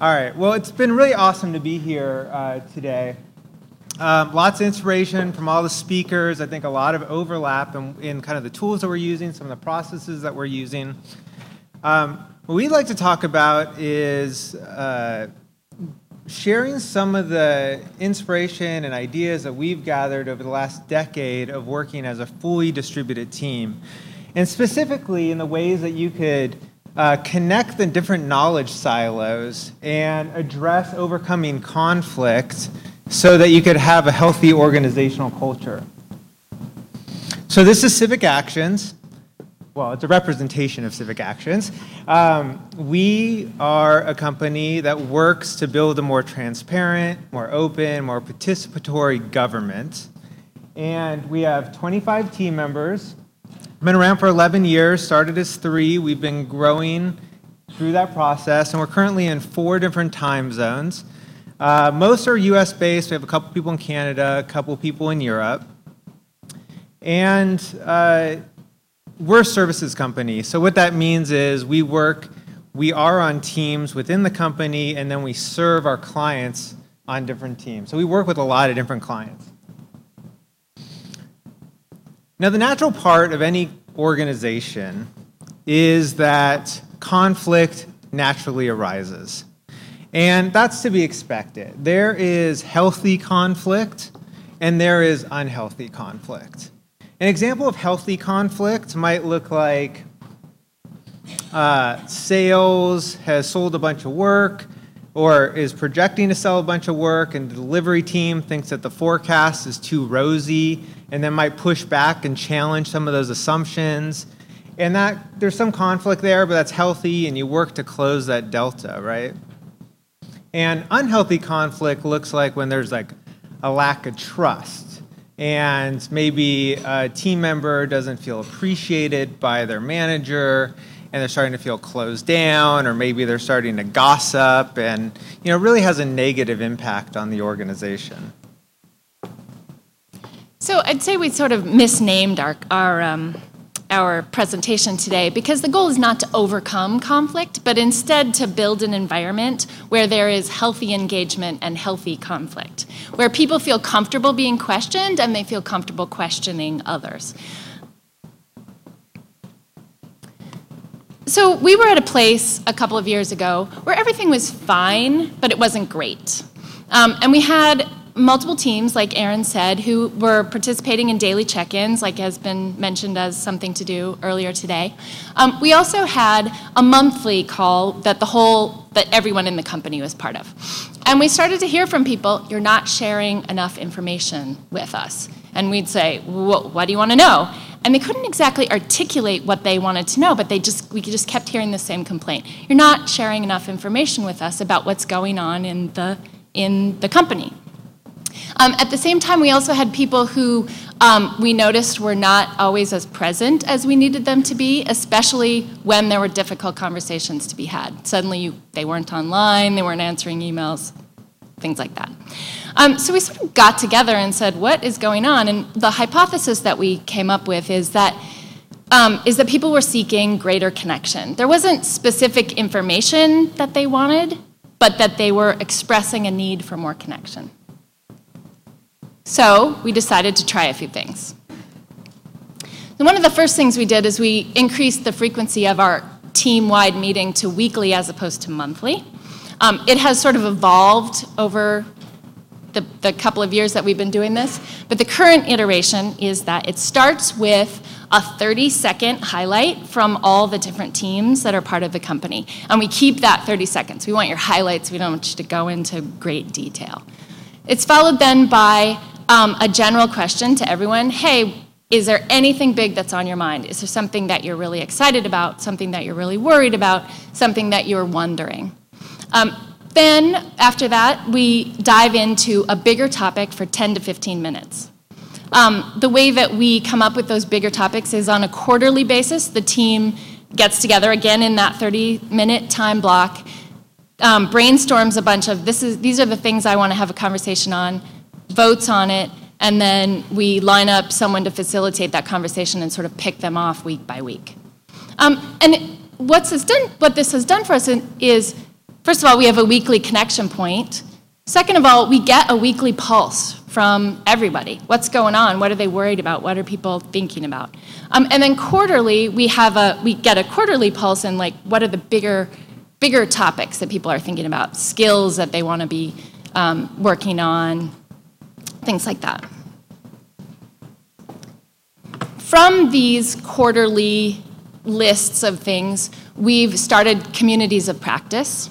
All right. Well, it's been really awesome to be here uh, today. Um, lots of inspiration from all the speakers. I think a lot of overlap in, in, kind of the tools that we're using, some of the processes that we're using. Um, what we'd like to talk about is uh, sharing some of the inspiration and ideas that we've gathered over the last decade of working as a fully distributed team. And specifically in the ways that you could uh, connect the different knowledge silos and address overcoming conflict so that you could have a healthy organizational culture. So, this is CivicActions well, it's a representation of CivicActions. Um, we are a company that works to build a more transparent, more open, more participatory government. And we have 25 team members. Been around for 11 years, started as three. We've been growing through that process, and we're currently in four different time zones. Uh, most are US based. We have a couple people in Canada, a couple people in Europe. And uh, we're a services company. So what that means is we work, we are on teams within the company, and then we serve our clients on different teams. So we work with a lot of different clients. Now, the natural part of any organization is that conflict naturally arises. And that's to be expected. There is healthy conflict and there is unhealthy conflict. An example of healthy conflict might look like uh, sales has sold a bunch of work or is projecting to sell a bunch of work, and the delivery team thinks that the forecast is too rosy and then might push back and challenge some of those assumptions. And that there's some conflict there, but that's healthy, and you work to close that delta, right? And unhealthy conflict looks like when there's like a lack of trust and maybe a team member doesn't feel appreciated by their manager and they're starting to feel closed down or maybe they're starting to gossip and you know really has a negative impact on the organization so i'd say we sort of misnamed our, our um, our presentation today because the goal is not to overcome conflict, but instead to build an environment where there is healthy engagement and healthy conflict, where people feel comfortable being questioned and they feel comfortable questioning others. So, we were at a place a couple of years ago where everything was fine, but it wasn't great. Um, and we had multiple teams, like Aaron said, who were participating in daily check ins, like has been mentioned as something to do earlier today. Um, we also had a monthly call that the whole, that everyone in the company was part of. And we started to hear from people, you're not sharing enough information with us. And we'd say, what do you want to know? And they couldn't exactly articulate what they wanted to know, but they just we just kept hearing the same complaint. You're not sharing enough information with us about what's going on in the in the company. Um, at the same time, we also had people who um, we noticed were not always as present as we needed them to be, especially when there were difficult conversations to be had. Suddenly, you, they weren't online, they weren't answering emails, things like that. Um, so we sort of got together and said, what is going on? And the hypothesis that we came up with is that um, is that people were seeking greater connection. There wasn't specific information that they wanted, but that they were expressing a need for more connection. So we decided to try a few things. And one of the first things we did is we increased the frequency of our team wide meeting to weekly as opposed to monthly. Um, it has sort of evolved over the, the couple of years that we've been doing this, but the current iteration is that it starts with a 30 second highlight from all the different teams that are part of the company. And we keep that 30 seconds. We want your highlights, we don't want you to go into great detail. It's followed then by um, a general question to everyone hey, is there anything big that's on your mind? Is there something that you're really excited about, something that you're really worried about, something that you're wondering? Um, then, after that, we dive into a bigger topic for 10 to 15 minutes. Um, the way that we come up with those bigger topics is on a quarterly basis. The team gets together again in that 30 minute time block, um, brainstorms a bunch of this is, these are the things I want to have a conversation on votes on it, and then we line up someone to facilitate that conversation and sort of pick them off week by week. Um, and what's this done, what this has done for us is first of all, we have a weekly connection point. Second of all, we get a weekly pulse from everybody. What's going on? What are they worried about? What are people thinking about? Um, and then quarterly, we have a we get a quarterly pulse and like what are the bigger bigger topics that people are thinking about, skills that they want to be um, working on, things like that. From these quarterly lists of things, we've started communities of practice.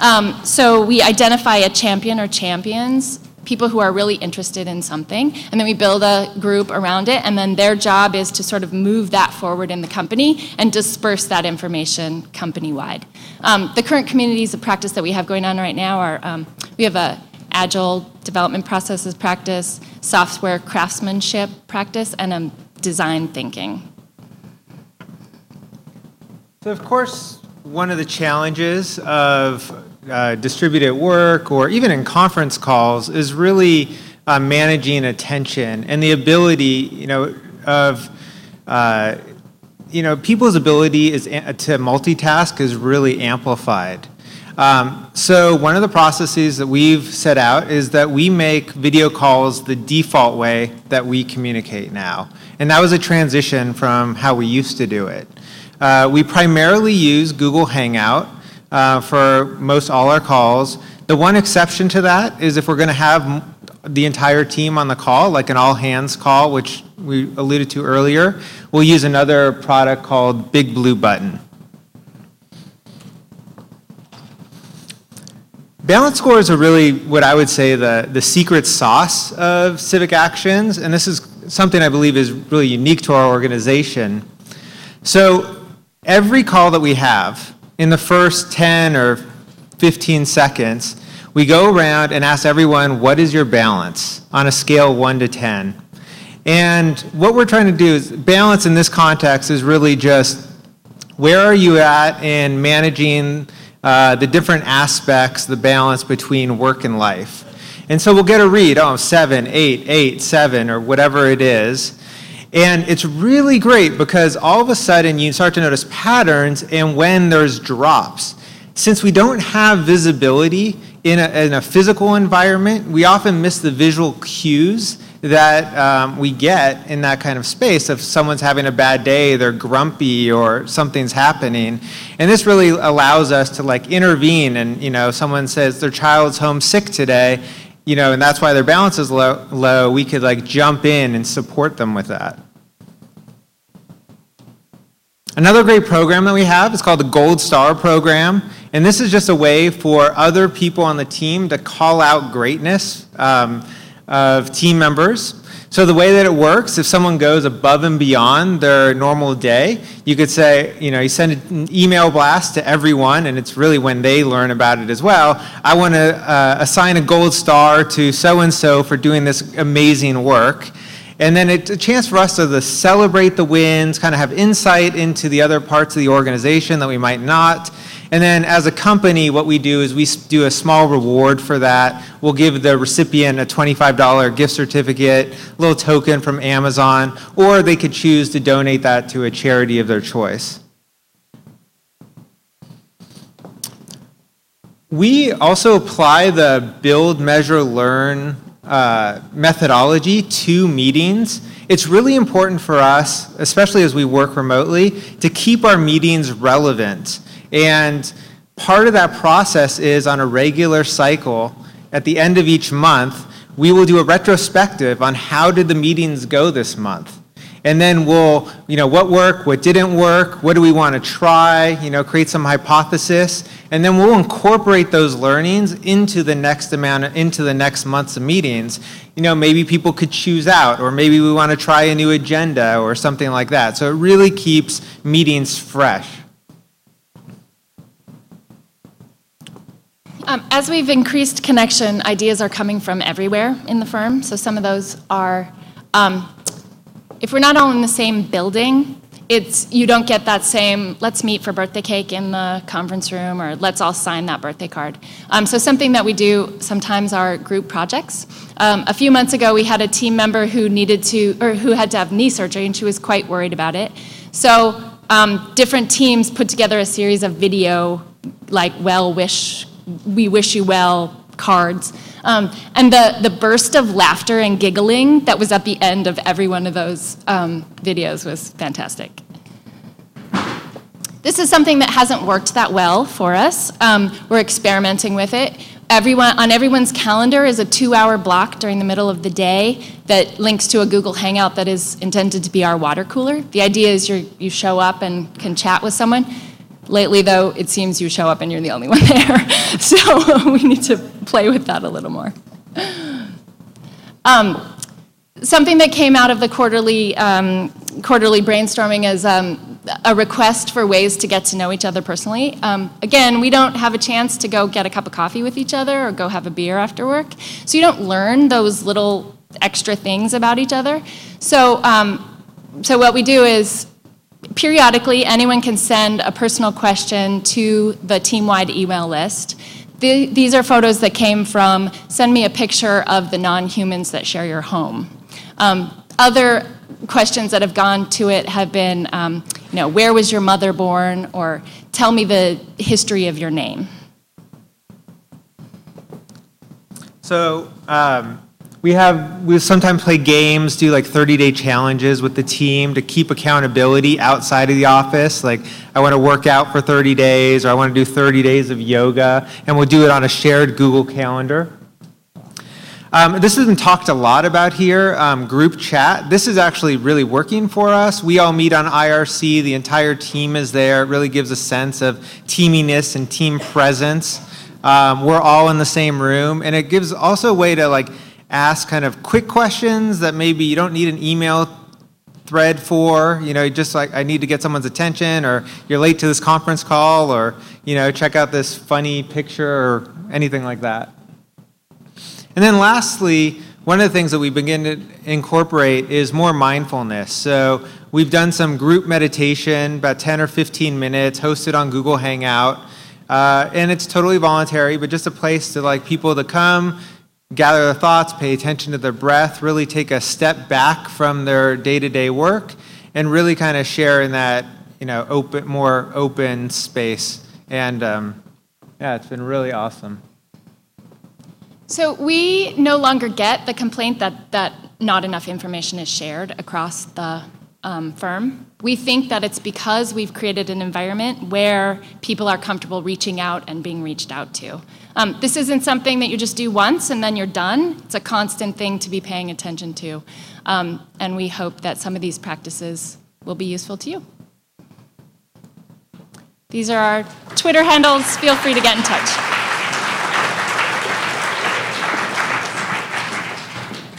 Um, so we identify a champion or champions, people who are really interested in something, and then we build a group around it, and then their job is to sort of move that forward in the company and disperse that information company wide. Um, the current communities of practice that we have going on right now are um, we have a agile development processes practice, software craftsmanship practice, and a design thinking. So, of course, one of the challenges of uh, distributed work or even in conference calls is really uh, managing attention and the ability, you know, of uh, you know people's ability is to multitask is really amplified. Um, so one of the processes that we've set out is that we make video calls the default way that we communicate now. And that was a transition from how we used to do it. Uh, we primarily use Google Hangout uh, Uh, for most all our calls. The one exception to that is if we're going to have the entire team on the call, like an all hands call, which we alluded to earlier, we'll use another product called BigBlueButton. Balance scores are really what I would say the, secret sauce of CivicActions, and this is something I believe is really unique to our organization. So every call that we have, in the first 10 or 15 seconds, we go around and ask everyone, what is your balance on a scale 1 to 10? And what we're trying to do is balance in this context is really just where are you at in managing uh, the different aspects, the balance between work and life. And so we'll get a read, oh, seven, eight, eight, seven, or whatever it is. And it's really great because all of a sudden you start to notice patterns and when there's drops. Since we don't have visibility in a, in a physical environment, we often miss the visual cues that um, we get in that kind of space if someone's having a bad day they're grumpy or something's happening and this really allows us to like intervene and you know someone says their child's homesick today you know and that's why their balance is low, low we could like jump in and support them with that another great program that we have is called the gold star program and this is just a way for other people on the team to call out greatness um, of team members. So the way that it works, if someone goes above and beyond their normal day, you could say, you know, you send an email blast to everyone, and it's really when they learn about it as well. I want to uh, assign a gold star to so and so for doing this amazing work. And then it's a chance for us to celebrate the wins, kind of have insight into the other parts of the organization that we might not. And then as a company, what we do is we do a small reward for that. We'll give the recipient a $25 gift certificate, a little token from Amazon, or they could choose to donate that to a charity of their choice. We also apply the build, measure, learn uh, methodology to meetings. It's really important for us, especially as we work remotely, to keep our meetings relevant. And part of that process is on a regular cycle, at the end of each month, we will do a retrospective on how did the meetings go this month. And then we'll, you know, what worked, what didn't work, what do we want to try, you know, create some hypothesis, and then we'll incorporate those learnings into the next amount, of, into the next months of meetings. You know, maybe people could choose out, or maybe we want to try a new agenda or something like that. So it really keeps meetings fresh. Um, as we've increased connection, ideas are coming from everywhere in the firm. So some of those are, um, if we're not all in the same building, it's you don't get that same let's meet for birthday cake in the conference room or let's all sign that birthday card. Um, so something that we do sometimes are group projects. Um, a few months ago, we had a team member who needed to or who had to have knee surgery, and she was quite worried about it. So um, different teams put together a series of video like well wish we wish you well cards. Um, and the, the burst of laughter and giggling that was at the end of every one of those um, videos was fantastic. This is something that hasn't worked that well for us. Um, we're experimenting with it. Everyone, on everyone's calendar is a two hour block during the middle of the day that links to a Google Hangout that is intended to be our water cooler. The idea is you you show up and can chat with someone. Lately, though, it seems you show up and you're the only one there. So we need to play with that a little more. Um, something that came out of the quarterly, um, quarterly brainstorming is um, a request for ways to get to know each other personally. Um, again, we don't have a chance to go get a cup of coffee with each other or go have a beer after work. So you don't learn those little extra things about each other. So, um, so what we do is periodically anyone can send a personal question to the team-wide email list. The, these are photos that came from send me a picture of the non-humans that share your home. Um, other questions that have gone to it have been, um, you know, where was your mother born, or tell me the history of your name. So um, we have we sometimes play games, do like 30 day challenges with the team to keep accountability outside of the office. Like I want to work out for 30 days, or I want to do 30 days of yoga, and we'll do it on a shared Google Calendar. Um, this has been talked a lot about here, um, group chat. This is actually really working for us. We all meet on IRC, the entire team is there. It really gives a sense of teaminess and team presence. Um, we're all in the same room, and it gives also a way to like ask kind of quick questions that maybe you don't need an email thread for, you know, just like I need to get someone's attention, or you're late to this conference call, or, you know, check out this funny picture, or anything like that. And then lastly, one of the things that we begin to incorporate is more mindfulness. So we've done some group meditation, about 10 or 15 minutes, hosted on Google Hangout. Uh, and it's totally voluntary, but just a place to like people to come, gather their thoughts, pay attention to their breath, really take a step back from their day-to-day work, and really kind of share in that you know open, more open space. And um, yeah, it's been really awesome. So we no longer get the complaint that, that not enough information is shared across the um, firm. We think that it's because we've created an environment where people are comfortable reaching out and being reached out to. Um, this isn't something that you just do once and then you're done. It's a constant thing to be paying attention to. Um, and we hope that some of these practices will be useful to you. These are our Twitter handles. Feel free to get in touch.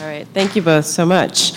All right, thank you both so much.